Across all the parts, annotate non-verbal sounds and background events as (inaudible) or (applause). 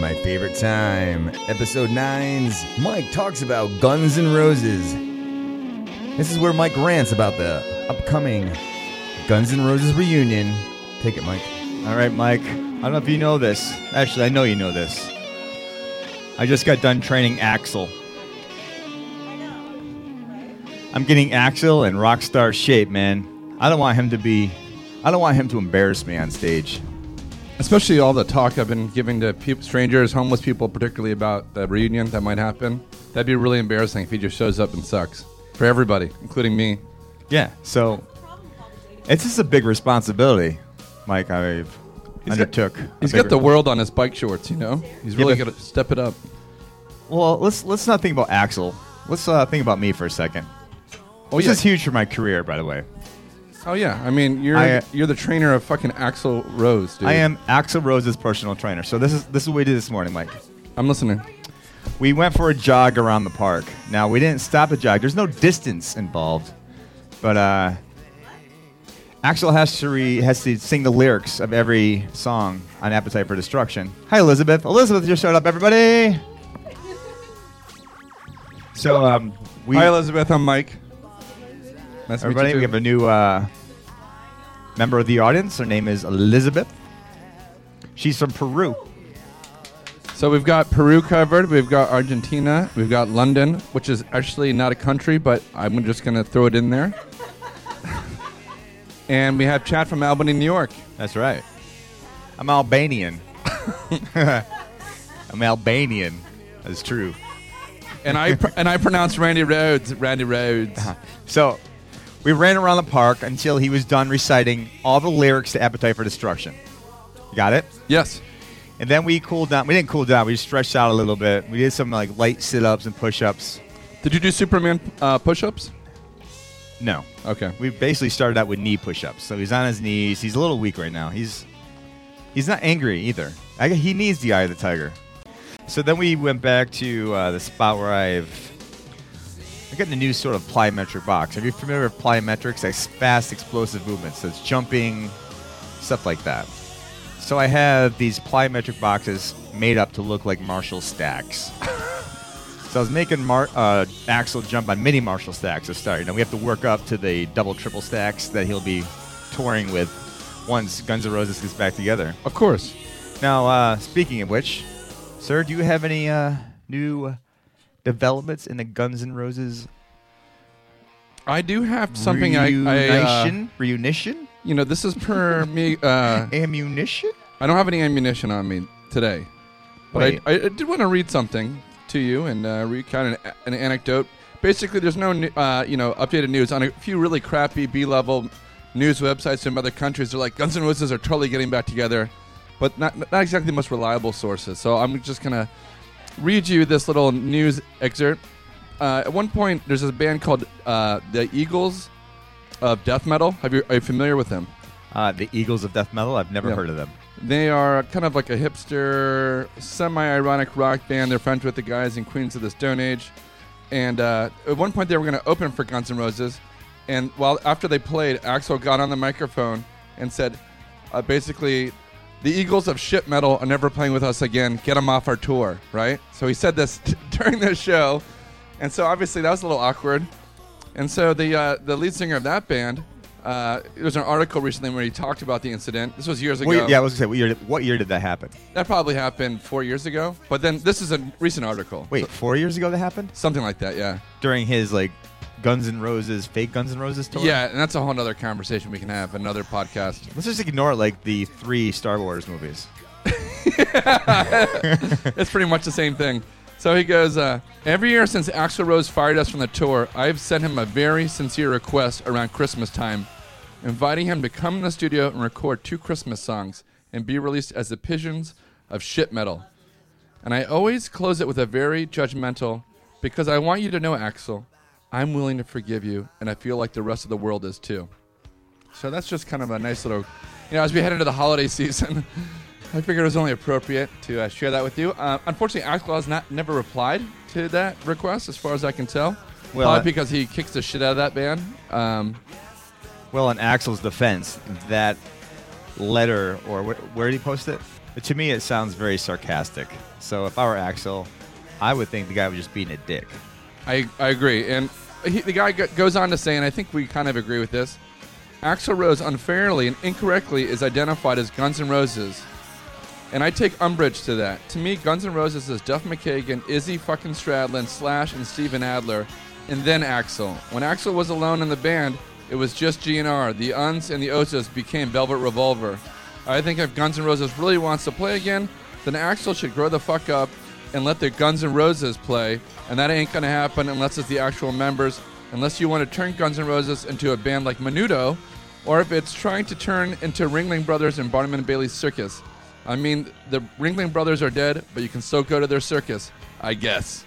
My favorite time. Episode 9's Mike talks about Guns N' Roses. This is where Mike rants about the upcoming Guns N' Roses reunion. Take it, Mike. All right, Mike. I don't know if you know this. Actually, I know you know this. I just got done training Axl. I'm getting Axl in rock star shape, man. I don't want him to be. I don't want him to embarrass me on stage. Especially all the talk I've been giving to peop strangers, homeless people, particularly about the reunion that might happen. That'd be really embarrassing if he just shows up and sucks for everybody, including me. Yeah. So it's just a big responsibility, Mike. I've undertook. He's got- undertook. a He's got the world on his bike shorts, you know. He's really but- got to step it up. Well, let's let's not think about Axl. Let's uh, think about me for a second. Oh This yeah. is huge for my career, by the way. Oh yeah. I mean, you're I, uh, you're the trainer of fucking Axl Rose, dude. I am Axl Rose's personal trainer. So this is this is what we did this morning, Mike. I'm listening. We went for a jog around the park. Now we didn't stop the jog. There's no distance involved, but uh, Axl has to re, has to sing the lyrics of every song on Appetite for Destruction. Hi, Elizabeth. Elizabeth just showed up. Everybody. So um, we Hi, Elizabeth. I'm Mike. Nice everybody we have a new uh, member of the audience. Her name is Elizabeth. She's from Peru. So we've got Peru covered. We've got Argentina. We've got London, which is actually not a country, but I'm just going to throw it in there. (laughs) and we have Chad from Albany, New York. That's right. I'm Albanian. (laughs) I'm Albanian. That's true. And I pr- and I pronounce Randy Rhodes Randy Rhodes. So we ran around the park until he was done reciting all the lyrics to Appetite for Destruction. You got it? Yes. And then we cooled down. We didn't cool down. We just stretched out a little bit. We did some like light sit-ups and push-ups. Did you do Superman uh, push-ups? No, Okay. we basically started out with knee push-ups. So he's on his knees. He's a little weak right now. He's he's not angry either. I, he needs the eye of the tiger. So then we went back to uh, the spot where I've I got the new sort of plyometric box. Are you familiar with plyometrics? That's fast, explosive movements. So it's jumping, stuff like that. So I have these plyometric boxes made up to look like Marshall stacks. (laughs) so I was making Mar- uh, Axl jump on mini Marshall stacks to start. You know, we have to work up to the double, triple stacks that he'll be touring with once Guns N' Roses gets back together. Of course. Now, uh, speaking of which, sir, do you have any uh, new developments in the Guns N' Roses I do have something I, I uh, reunition? reunition? you know, this is per (laughs) me uh, Ammunition? I don't have any ammunition on me today, but Wait. I, I, I did want to read something to you and uh, recount an, an anecdote. Basically, there's no new- uh, you know updated news on a few really crappy B-level news websites from other countries. They're like Guns N' Roses are totally getting back together, but not not exactly the most reliable sources. So I'm just gonna read you this little news excerpt. Uh, at one point, there's this band called uh, the Eagles of Death Metal. Have you are you familiar with them? Uh, the Eagles of Death Metal? I've never Yeah. heard of them. They are kind of like a hipster, semi-ironic rock band. They're friends with the guys in Queens of the Stone Age, and uh, at one point they were going to open for Guns N' Roses. And while after they played, Axl got on the microphone and said, uh, basically, the Eagles of shit metal are never playing with us again. Get them off our tour, right? So he said this (laughs) during the show, and so obviously that was a little awkward. And so the uh, the lead singer of that band, uh, there was an article recently where he talked about the incident. This was years ago. Yeah, I was going to say, what year, did, what year did that happen? That probably happened four years ago. But then this is a recent article. Wait, So- four years ago that happened? something like that, yeah. During his, like, Guns N' Roses, fake Guns N' Roses tour? Yeah, and that's a whole other conversation we can have, another podcast. Let's just ignore, like, the three Star Wars movies. (laughs) it's pretty much the same thing. So he goes, uh, Every year since Axl Rose fired us from the tour, I've sent him a very sincere request around Christmas time, inviting him to come in the studio and record two Christmas songs and be released as the pigeons of shit metal. And I always close it with a very judgmental, because I want you to know, Axl, I'm willing to forgive you, and I feel like the rest of the world is too. So that's just kind of a nice little, you know, as we head into the holiday (laughs) season, I figured it was only appropriate to uh, share that with you. Uh, unfortunately, Axl has not never replied to that request, as far as I can tell. Well, Probably uh, because he kicks the shit out of that band. Um, Well, in Axl's defense, that letter, or wh- where did he post it? To me, it sounds very sarcastic. So if I were Axl, I would think the guy was just being a dick. I, I agree. And he, the guy go- goes on to say, and I think we kind of agree with this Axl Rose unfairly and incorrectly is identified as Guns N' Roses. And I take umbrage to that. To me, Guns N' Roses is Duff McKagan, Izzy fucking Stradlin, Slash, and Steven Adler, and then Axl. When Axl was alone in the band, it was just GNR. The Uns and the Osos became Velvet Revolver. I think if Guns N' Roses really wants to play again, then Axl should grow the fuck up and let the Guns N' Roses play, and that ain't gonna happen unless it's the actual members. Unless you want to turn Guns N' Roses into a band like Menudo, or if it's trying to turn into Ringling Brothers and Barnum and Bailey's Circus. I mean, the Ringling Brothers are dead, but you can still go to their circus, I guess.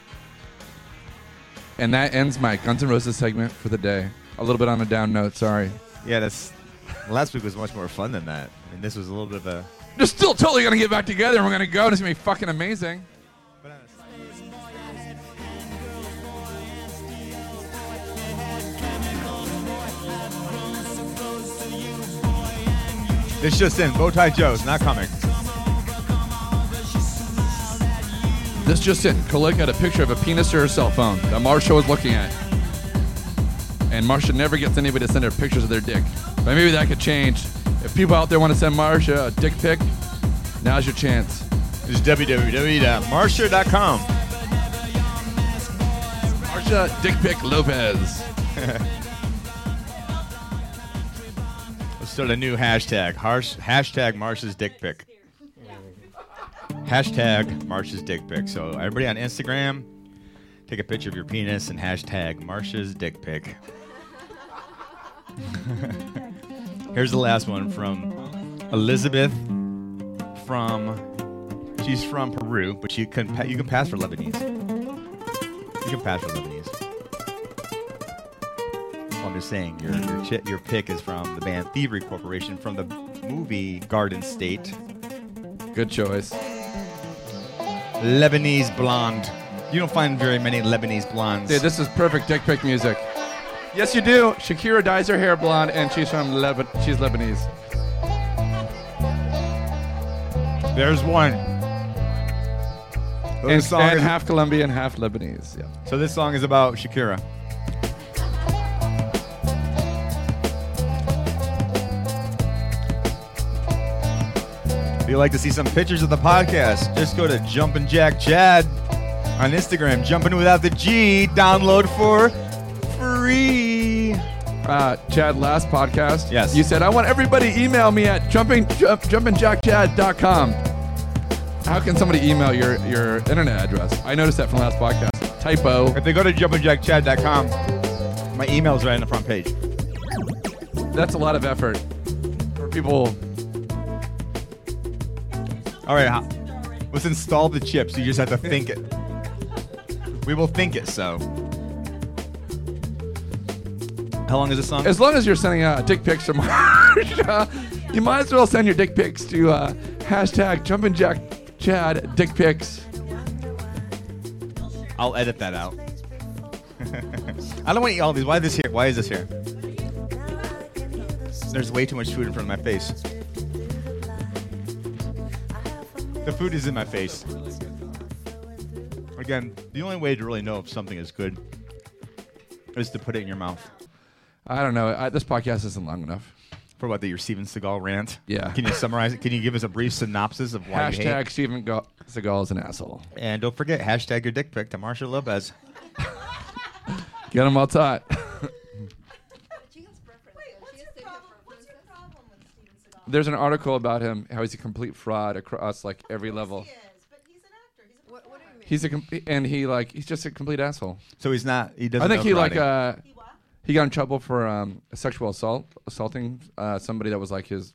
And that ends my Guns N' Roses segment for the day. A little bit on a down note, sorry. Yeah, that's. Last week was much more fun than that. Mean, this was a little bit of a. They're still totally gonna get back together and we're gonna go and it's gonna be fucking amazing. This just in. Bowtie Joe's not coming. This just in. Colette got a picture of a penis to her cell phone that Marsha was looking at. And Marsha never gets anybody to send her pictures of their dick. But maybe that could change. If people out there want to send Marsha a dick pic, now's your chance. It's www.marsha.com. Marsha Dick Pic Lopez. (laughs) start a new hashtag. Harsh, hashtag Marsha's dick pic. Hashtag Marsha's dick pic. So everybody on Instagram, take a picture of your penis and hashtag Marsha's dick pic. (laughs) Here's the last one from Elizabeth from she's from Peru, but you can you can pass for Lebanese. You can pass for Lebanese. Well, I'm just saying your your, chi- your pick is from the band Thievery Corporation from the movie Garden State. Good choice. Lebanese blonde. You don't find very many Lebanese blondes. Dude, this is perfect dick pic music. Yes, you do. Shakira dyes her hair blonde, and she's from Leban. She's Lebanese. There's one. So And, song and is, half Colombian, half Lebanese. Yeah. so this song is about Shakira. If you'd like to see some pictures of the podcast, just go to Jumpin' Jack Chad on Instagram. Jumping without the G. Download for free. Uh, Chad, last podcast. Yes. You said, I want everybody email me at jumping, jump, jumpingjackchad.com. How can somebody email your, your internet address? I noticed that from last podcast. Typo. If they go to jumpinjackchad.com, my email's right on the front page. That's a lot of effort for people. All right, let's install the chips. You just have to think it. We will think it so. How long is this song? As long as you're sending uh, dick pics to (laughs) Marsha, you might as well send your dick pics to uh, hashtag jumpingjackchad dick pics. I'll edit that out. (laughs) I don't want to eat all these. Why is this here? Why is this here? There's way too much food in front of my face. The food is in my face. Again, the only way to really know if something is good is to put it in your mouth. I don't know. I, this podcast isn't long enough. For what, the your Steven Seagal rant? Yeah. Can you summarize it? Can you give us a brief synopsis of why you hate? Hashtag Steven Go- Seagal is an asshole. And don't forget, hashtag your dick pic to Marsha Lopez. Get them all taught. She has preferences. Wait, what's she your has different problem? What's your preferences. problem with Steven Seagal? There's an article about him, how he's a complete fraud across like every level. He is, but he's an actor. He's a What, what do you mean? He's a com- and he like he's just a complete asshole. So he's not. He doesn't. I think know he like uh he he got in trouble for um sexual assault, assaulting uh, somebody that was like his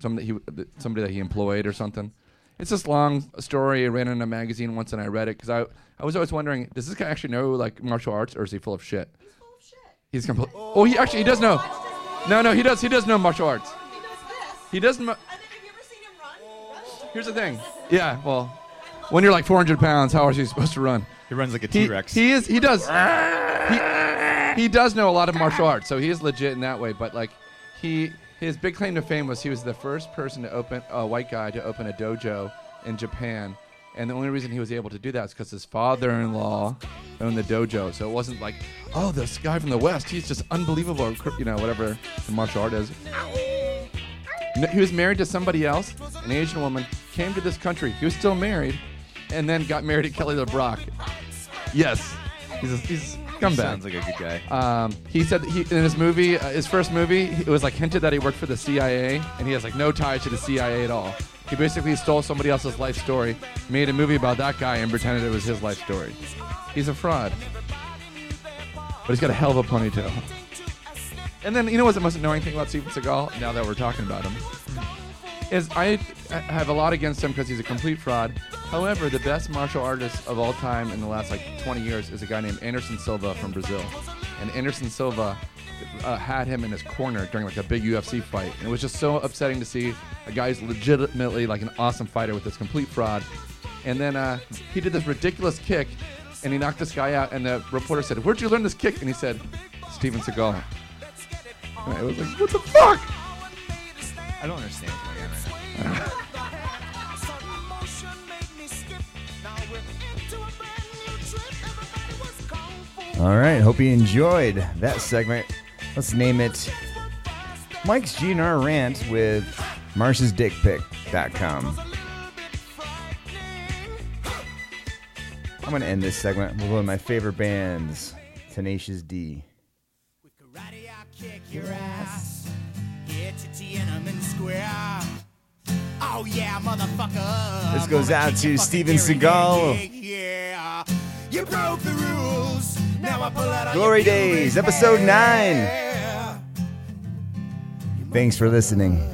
somebody that he somebody that he employed or something. It's this long story. I ran in a magazine once and I read it because I I was always wondering, does this guy actually know like martial arts or is he full of shit? He's full of shit. He's complete. Oh, he actually he does know. No, no, he does. He does know martial arts. He doesn't. He. Mo- have you ever seen him run? Run? Here's the thing. (laughs) Yeah, well, when you're like 400 pounds, how is he supposed to run? He runs like a He, T-Rex. he is. He does. He, he does know a lot of martial arts, so he is legit in that way. But like, he His big claim to fame was he was the first person to open a white guy to open a dojo in Japan, and the only reason he was able to do that is because his father-in-law owned the dojo. So it wasn't like, oh, this guy from the West, he's just unbelievable, or, you know, whatever the martial art is. He was married to somebody else, an Asian woman, came to this country. He was still married, and then got married to Kelly LeBrock. Yes, he's a, he's a scumbag. Sounds like a good guy. Um, he said that he, in his movie, uh, his first movie, it was like hinted that he worked for the CIA, and he has like no ties to the CIA at all. He basically stole somebody else's life story, made a movie about that guy, and pretended it was his life story. He's a fraud, but he's got a hell of a ponytail. And then you know what's the most annoying thing about Steven Seagal? Now that we're talking about him, is I have a lot against him because he's a complete fraud. However, the best martial artist of all time in the last like 20 years is a guy named Anderson Silva from Brazil. And Anderson Silva uh, had him in his corner during like a big UFC fight, and it was just so upsetting to see a guy who's legitimately like an awesome fighter with this complete fraud. And then uh, he did this ridiculous kick, and he knocked this guy out. And the reporter said, "Where'd you learn this kick?" And he said, "Steven Seagal." And I was like, "What the fuck?" I don't understand what's going on right now. All right, hope you enjoyed that segment. Let's name it Mike's GNR rant with Marsh's Marsh'sDickPic.com. I'm going to end this segment with one of my favorite bands, Tenacious D. Karate, I'll kick your ass. Get to Tiananmen Square. Oh yeah, motherfucker. This goes out to Steven Seagal. Yeah, you broke the rules. Now I pull out Glory Days, episode 9. Thanks for listening.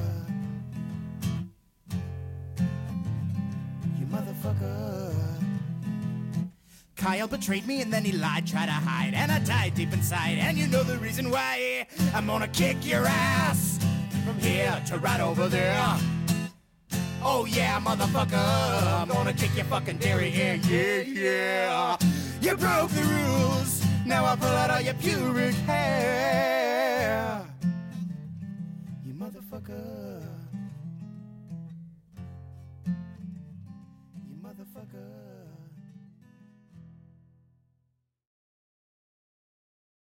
Betrayed me and then he lied, tried to hide, and I died deep inside. And you know the reason why I'm gonna kick your ass from here to right over there. Oh yeah, motherfucker, I'm gonna kick your fucking dairy, yeah, yeah, yeah. You broke the rules, now I'll pull out all your pubic hair. You motherfucker.